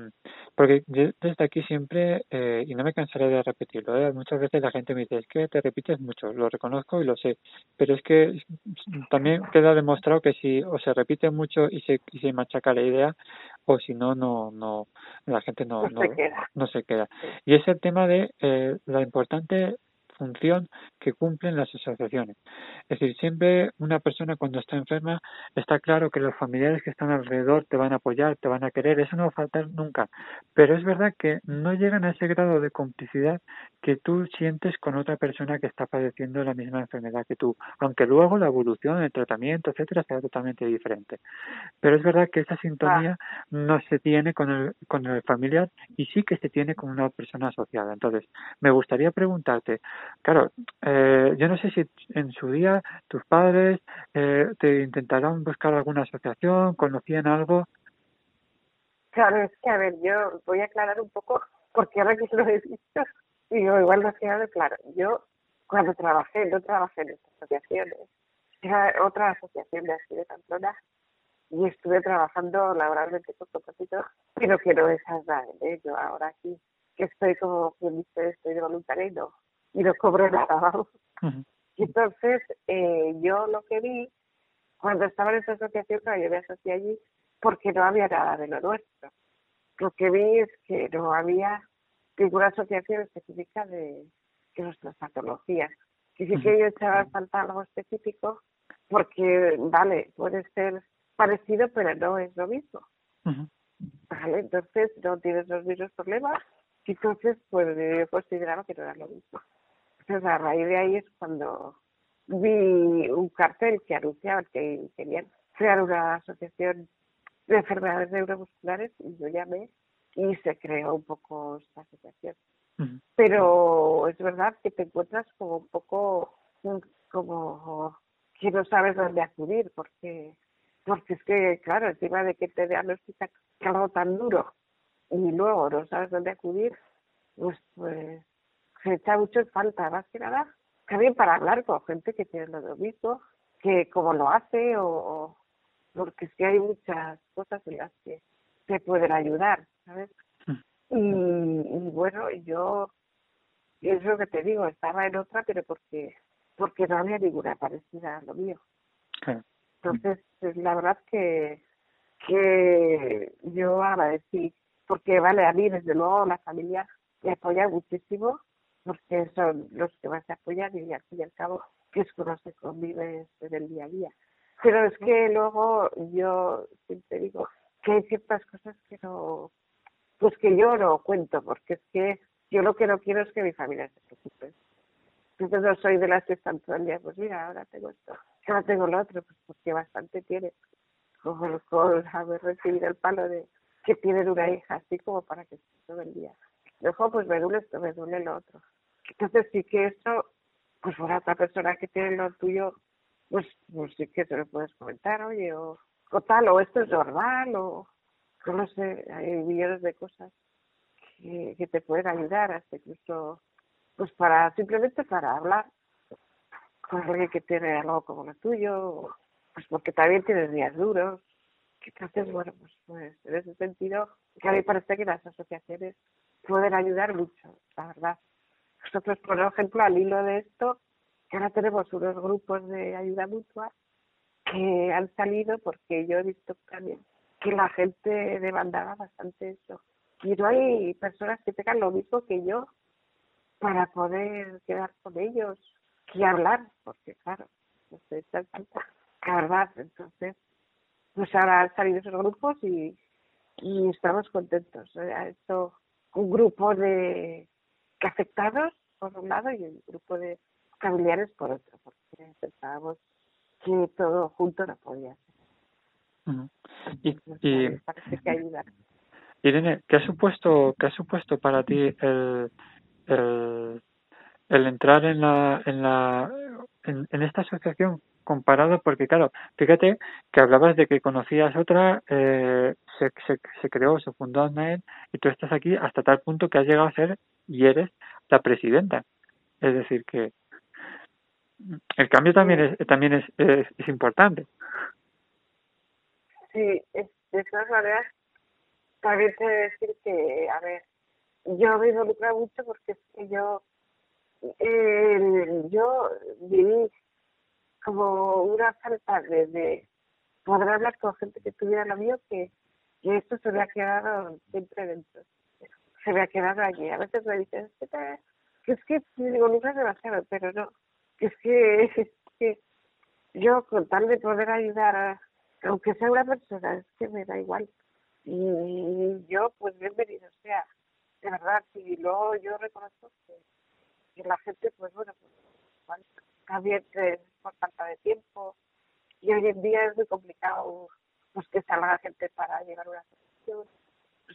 porque yo desde aquí siempre, eh, y no me cansaré de repetirlo, eh, muchas veces la gente me dice, es que te repites mucho, lo reconozco y lo sé, pero es que también queda demostrado que si o se repite mucho y se, y se machaca la idea, o si no, no, no, la gente no, No se queda. no se queda. Y es el tema de eh, la importante función que cumplen las asociaciones. Es decir, siempre una persona cuando está enferma está claro que los familiares que están alrededor te van a apoyar, te van a querer, eso no va a faltar nunca. Pero es verdad que no llegan a ese grado de complicidad que tú sientes con otra persona que está padeciendo la misma enfermedad que tú, aunque luego la evolución, el tratamiento, etcétera, sea totalmente diferente. Pero es verdad que esa sintonía no se tiene con el, con el familiar y sí que se tiene con una persona asociada. Entonces, me gustaría preguntarte, claro, eh, yo no sé si en su día tus padres eh, te intentaron buscar alguna asociación, conocían algo. Claro, es que a ver, yo voy a aclarar un poco porque ahora que lo he visto, digo, igual no quedado claro. Yo cuando trabajé, no trabajé en estas asociaciones, era otra asociación de aquí de Pamplona y estuve trabajando laboralmente con propósito, pero que no es. Yo ahora aquí, que estoy como quien dice, estoy de voluntaria y no, y no cobro. Ujú, Y entonces, eh, yo lo que vi, cuando estaba en esa asociación, claro, yo me asocié allí porque no había nada de lo nuestro. Lo que vi es que no había ninguna asociación específica de, de nuestras patologías. Que sí que ellos echaban falta algo específico, porque, vale, puede ser parecido, pero no es lo mismo. Vale, entonces no tienes los mismos problemas, y entonces pues yo consideraba que no era lo mismo. Entonces a raíz de ahí es cuando vi un cartel que anunciaba que querían crear una asociación de enfermedades neuromusculares y yo llamé y se creó un poco esta asociación. Pero es verdad que te encuentras como un poco como que no sabes dónde acudir porque porque es que claro encima de que te diagnostican algo tan duro y luego no sabes dónde acudir pues pues se echa mucho en falta más que nada también para hablar con gente que tiene lo mismo que como lo hace o, o- porque es que hay muchas cosas en las que te pueden ayudar sabes y, y bueno yo es lo que te digo estaba en otra pero porque porque no había ninguna parecida a lo mío. Entonces, pues, la verdad que, que yo agradecí, porque vale, a mí desde luego la familia me apoya muchísimo, porque son los que más te apoyan y al fin y al cabo que es con los que convives en el día a día. Pero es que luego yo siempre digo que hay ciertas cosas que no, pues que yo no cuento, porque es que yo lo que no quiero es que mi familia se preocupe. Entonces no soy de las que están todo el día, pues mira, ahora tengo esto, ahora tengo lo otro, pues porque bastante tiene. Con, con haber recibido el palo de que tienen una hija, así como para que esté todo el día. Luego, pues me duele esto, me duele lo otro. Entonces sí que esto, pues para otra persona que tiene lo tuyo, pues, pues sí que se lo puedes comentar, oye, o, o tal, o esto es normal, o no sé, hay millones de cosas que, que te pueden ayudar, hasta incluso pues para simplemente para hablar con alguien que tiene algo como lo tuyo pues porque también tienes días duros. Entonces, bueno, pues, pues en ese sentido, que a mí parece que las asociaciones pueden ayudar mucho, la verdad. Nosotros, por ejemplo, al hilo de esto, ahora tenemos unos grupos de ayuda mutua que han salido porque yo he visto también que la gente demandaba bastante eso. Y no hay personas que tengan lo mismo que yo para poder quedar con ellos y hablar, porque claro, no falta, la verdad. Entonces, pues ahora han salido esos grupos y, estamos contentos. Hecho un grupo de afectados por un lado y un grupo de familiares por otro, porque pensábamos que todo junto no podía ser. Y, y, parece que ayuda. Irene, ¿qué ha supuesto, qué ha supuesto para ti el, el, el entrar en la, en la, en, en esta asociación comparado porque claro fíjate que hablabas de que conocías otra eh, se, se, se creó se fundó ANAED y tú estás aquí hasta tal punto que has llegado a ser y eres la presidenta. Es decir que el cambio también es también es, es, importante. Sí es, de todas maneras también te decir que a ver yo me involucro mucho porque es que yo eh, yo viví como una falta de, poder hablar con gente que tuviera lo mío que, que esto se había quedado siempre dentro. Se había quedado allí. A veces me dicen, que es que digo, nunca es demasiado, pero no. Es que, es que yo con tal de poder ayudar, a, aunque sea una persona, es que me da igual. Y yo, pues bienvenido o sea. De verdad, y luego yo reconozco que, la gente, pues bueno, pues, también por falta de tiempo y hoy en día es muy complicado pues que salga gente para llegar a una solución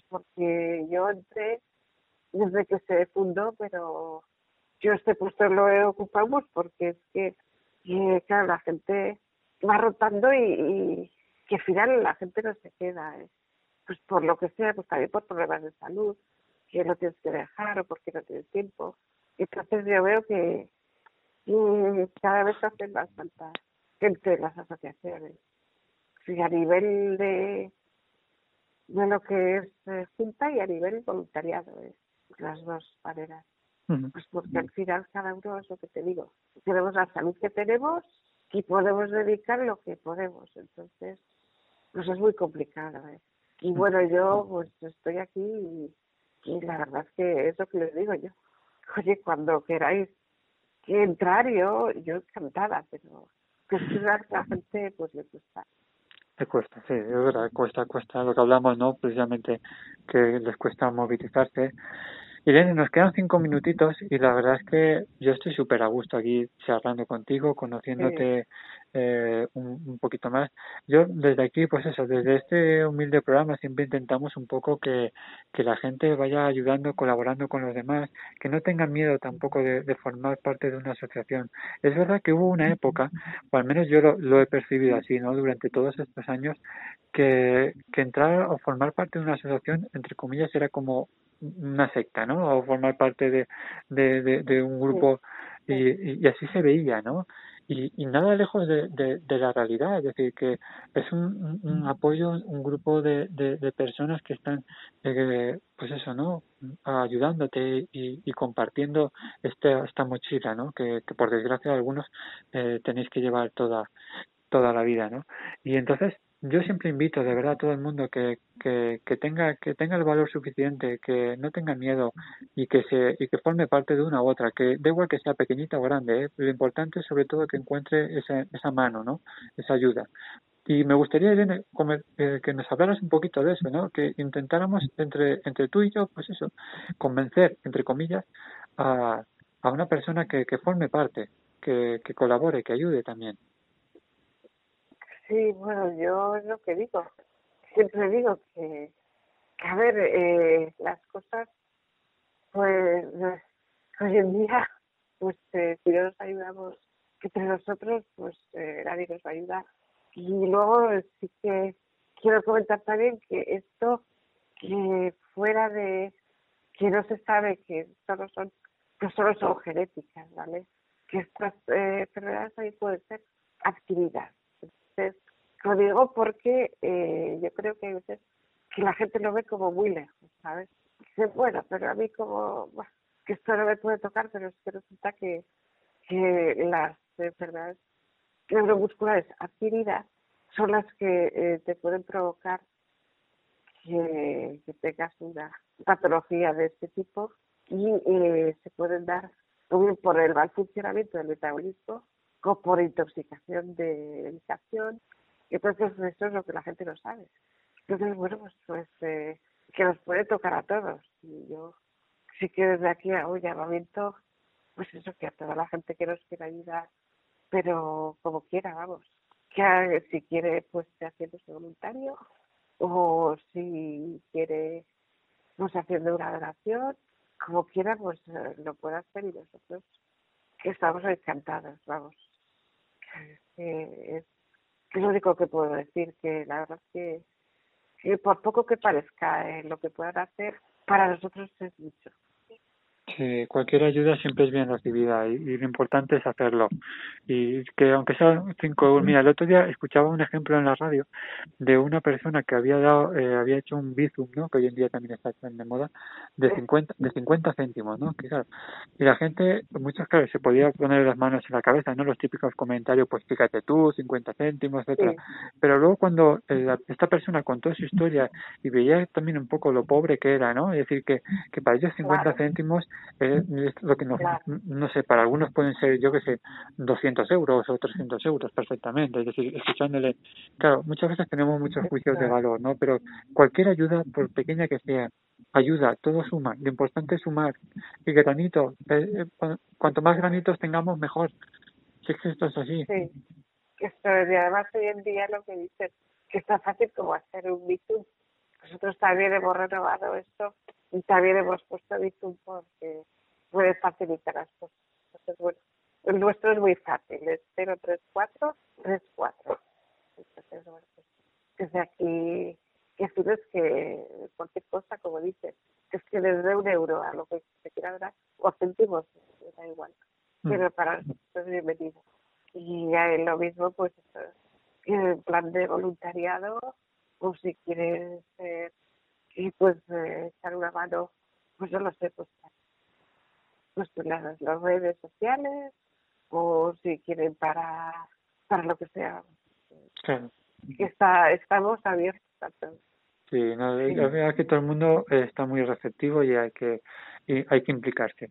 porque yo entré desde que se fundó pero yo este puesto lo ocupamos porque es que claro la gente va rotando y, que al final la gente no se queda ¿eh? pues por lo que sea pues también por problemas de salud que no tienes que dejar o porque no tienes tiempo entonces yo veo que y cada vez hacen más falta entre las asociaciones. Sí, a nivel de, de lo que es eh, junta y a nivel voluntariado, es las dos maneras. Pues porque al final cada uno es lo que te digo. Tenemos la salud que tenemos y podemos dedicar lo que podemos. Entonces, pues es muy complicado. ¿eh? Y bueno, yo pues estoy aquí y, y la verdad es que es lo que les digo yo. Oye, cuando queráis que entrar yo, yo encantada, pero que la gente pues le cuesta. Le cuesta, sí, es verdad, cuesta, cuesta lo que hablamos, ¿no? Precisamente que les cuesta movilizarse. Irene, nos quedan cinco minutitos y la verdad es que yo estoy súper a gusto aquí charlando contigo, conociéndote eh, un, un, poquito más. Yo desde aquí, pues eso, desde este humilde programa siempre intentamos un poco que, que la gente vaya ayudando, colaborando con los demás, que no tengan miedo tampoco de, de formar parte de una asociación. Es verdad que hubo una época, o al menos yo lo, lo he percibido así, ¿no? Durante todos estos años, que, que entrar o formar parte de una asociación, entre comillas, era como una secta, ¿no? O formar parte de, de, de, de un grupo y, y, así se veía, ¿no? y, y nada lejos de, de, la realidad, es decir, que es un, un apoyo, un grupo de, de, de personas que están, eh, pues eso, ¿no? Ayudándote y, y compartiendo esta, esta mochila, ¿no? Que, que por desgracia algunos eh, tenéis que llevar toda, toda la vida, ¿no? Y entonces yo siempre invito de verdad a todo el mundo que, que, que tenga que tenga el valor suficiente que no tenga miedo y que se y que forme parte de una u otra que da igual que sea pequeñita o grande ¿eh? lo importante es sobre todo que encuentre esa, esa mano no esa ayuda. Y me gustaría Irene eh, que nos hablaras un poquito de eso no que intentáramos entre entre tú y yo pues eso convencer entre comillas a, a una persona que, que forme parte que, que colabore que ayude también Sí, bueno, yo es lo que digo. Siempre digo que, a ver, eh, las cosas, pues, hoy en día, pues, eh, si no nos ayudamos entre nosotros, pues, eh, nadie nos va a ayudar. Y luego sí que quiero comentar también que esto, que fuera de, que no se sabe que solo son, que solo son genéticas, ¿vale? Que estas eh, enfermedades ahí pueden ser actividad Lo digo porque eh, yo creo que hay veces que la gente lo ve como muy lejos, ¿sabes? Dice, bueno, pero a mí como, que esto no me puede tocar, pero es que resulta que, que las enfermedades neuromusculares adquiridas son las que eh, te pueden provocar que, tengas una patología de este tipo y eh, se pueden dar por el mal funcionamiento del metabolismo por intoxicación de medicación. Entonces, eso es lo que la gente no sabe. Entonces, bueno, pues, pues eh, que nos puede tocar a todos. Y yo sí que desde aquí hago un llamamiento, pues eso, que a toda la gente que nos quiera ayudar, pero como quiera, vamos. Que si quiere, pues haciéndose voluntario, o si quiere, pues haciendo una donación, como quiera, pues eh, lo puede hacer y nosotros estamos encantados, vamos. Es, lo único que puedo decir, que la verdad es que, por poco que parezca eh, lo que puedan hacer, para nosotros es mucho. Sí, cualquier ayuda siempre es bien recibida y, lo importante es hacerlo. Y que aunque sean cinco euros, mira, el otro día escuchaba un ejemplo en la radio de una persona que había dado, eh, había hecho un bizum, ¿no? Que hoy en día también está de moda, de 50, de 50 céntimos, ¿no? Que y la gente, muchas claro, se podía poner las manos en la cabeza, ¿no? Los típicos comentarios, pues fíjate tú, 50 céntimos, etcétera. Pero luego cuando eh, esta persona contó su historia y veía también un poco lo pobre que era, ¿no? Es decir, que, que para ellos 50 céntimos es lo que no sé, para algunos pueden ser, yo que sé, 200 euros o 300 euros perfectamente. Es decir, escuchándole, claro, muchas veces tenemos muchos juicios de valor, ¿no? Pero cualquier ayuda, por pequeña que sea, ayuda, todo suma. Lo importante es sumar. Y granito, eh, eh, cuanto más granitos tengamos, mejor. Si es que esto es así. Sí, esto, y además hoy en día lo que dices, que es tan fácil como hacer un Bizum. Nosotros también hemos renovado esto y también hemos puesto Bizum porque puede facilitar las cosas. Entonces, bueno, el nuestro es muy fácil, es 03434. Entonces, bueno, pues, desde aquí, que es que cualquier cosa, como dices, es que les dé un euro a lo que se quiera dar, o céntimos, da igual. Mm. Pero para nosotros es bienvenido. Y lo mismo, pues, el plan de voluntariado, o si quieres ser, y pues eh, echar una mano, pues yo lo sé, pues pues las, las redes sociales o si quieren para para lo que sea. Está estamos abiertos a todo. Sí no la verdad es que todo el mundo está muy receptivo y hay que y hay que implicarse.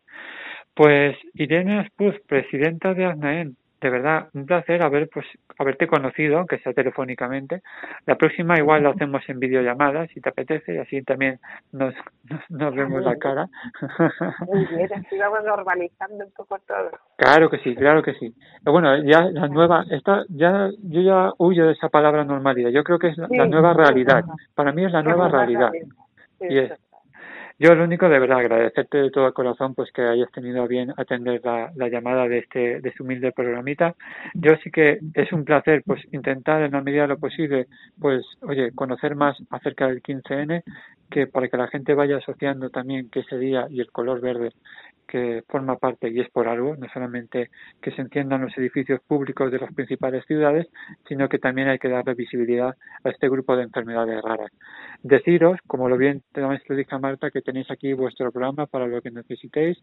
Pues Irene Aspuz presidenta de ASNAEN de verdad, un placer haber pues haberte conocido, aunque sea telefónicamente. La próxima igual lo hacemos en videollamada, si te apetece, y así también nos, nos, vemos la cara. Muy bien, así vamos normalizando un poco todo. Claro que sí, claro que sí. Bueno, ya la nueva, esta, ya, yo ya huyo de esa palabra normalidad. Yo creo que es la, nueva realidad. Para mí es la nueva realidad. y es, yo lo único de verdad agradecerte de todo corazón pues que hayas tenido bien atender la, la llamada de este de este humilde programita. Yo sí que es un placer pues intentar en la medida de lo posible pues oye conocer más acerca del 15N que para que la gente vaya asociando también que ese día y el color verde que forma parte y es por algo, no solamente que se enciendan los edificios públicos de las principales ciudades, sino que también hay que darle visibilidad a este grupo de enfermedades raras. Deciros, como lo bien también lo dije a Marta, que tenéis aquí vuestro programa para lo que necesitéis.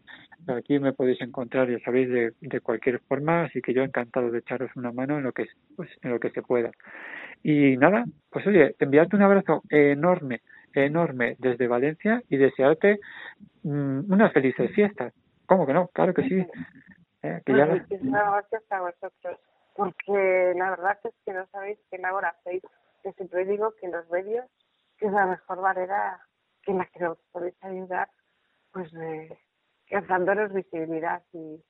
Aquí me podéis encontrar, ya sabéis, de, de cualquier forma, así que yo encantado de echaros una mano en lo que, pues, en lo que se pueda. Y nada, pues oye, enviarte un abrazo enorme enorme desde Valencia y desearte mm, unas felices fiestas. ¿Cómo que no? Claro que sí. Eh, que ya Muchísimas gracias a vosotros, porque la verdad es que no sabéis qué labor hacéis. Yo siempre digo que los medios que es la mejor manera en la que nos podéis ayudar, pues eh, dándonos visibilidad y,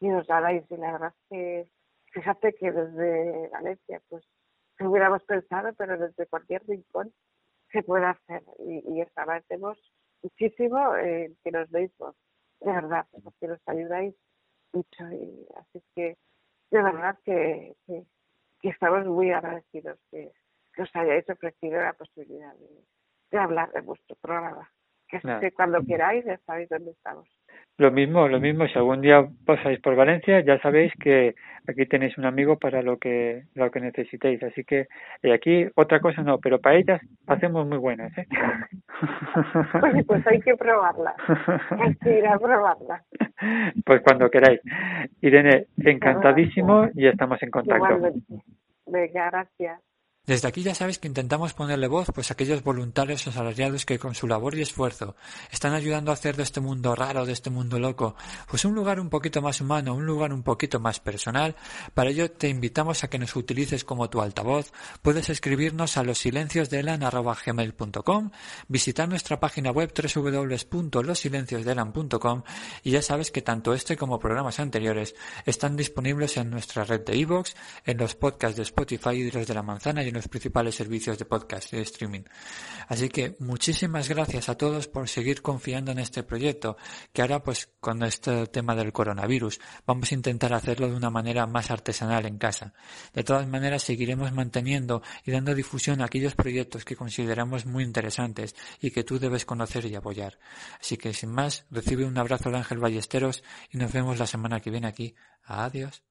y nos la dais. Y la verdad es que fíjate que desde Valencia, pues no hubiéramos pensado, pero desde cualquier rincón se puede hacer y, y os agradecemos muchísimo eh, que nos deis voz, de verdad, porque nos ayudáis mucho y así que de verdad que, que, estamos muy agradecidos que, os hayáis ofrecido la posibilidad de, hablar de vuestro programa. Que, cuando queráis ya sabéis dónde estamos. Lo mismo, lo mismo. Si algún día pasáis por Valencia, ya sabéis que aquí tenéis un amigo para lo que lo que necesitéis. Así que eh, aquí otra cosa no, pero para ellas hacemos muy buenas. ¿eh? Pues, pues hay que probarla. Hay que ir a probarla. Pues cuando queráis. Irene, encantadísimo y estamos en contacto. Venga, gracias. Desde aquí ya sabes que intentamos ponerle voz pues a aquellos voluntarios asalariados que con su labor y esfuerzo están ayudando a hacer de este mundo raro, de este mundo loco, pues un lugar un poquito más humano, un lugar un poquito más personal. Para ello te invitamos a que nos utilices como tu altavoz. Puedes escribirnos a los visitar nuestra página web www.losilenciosdelan.com y ya sabes que tanto este como programas anteriores están disponibles en nuestra red de iVoox, en los podcasts de Spotify y los de la manzana y en los principales servicios de podcast y de streaming. Así que muchísimas gracias a todos por seguir confiando en este proyecto, que ahora pues con este tema del coronavirus vamos a intentar hacerlo de una manera más artesanal en casa. De todas maneras seguiremos manteniendo y dando difusión a aquellos proyectos que consideramos muy interesantes y que tú debes conocer y apoyar. Así que sin más, recibe un abrazo de Ángel Ballesteros y nos vemos la semana que viene aquí. Adiós.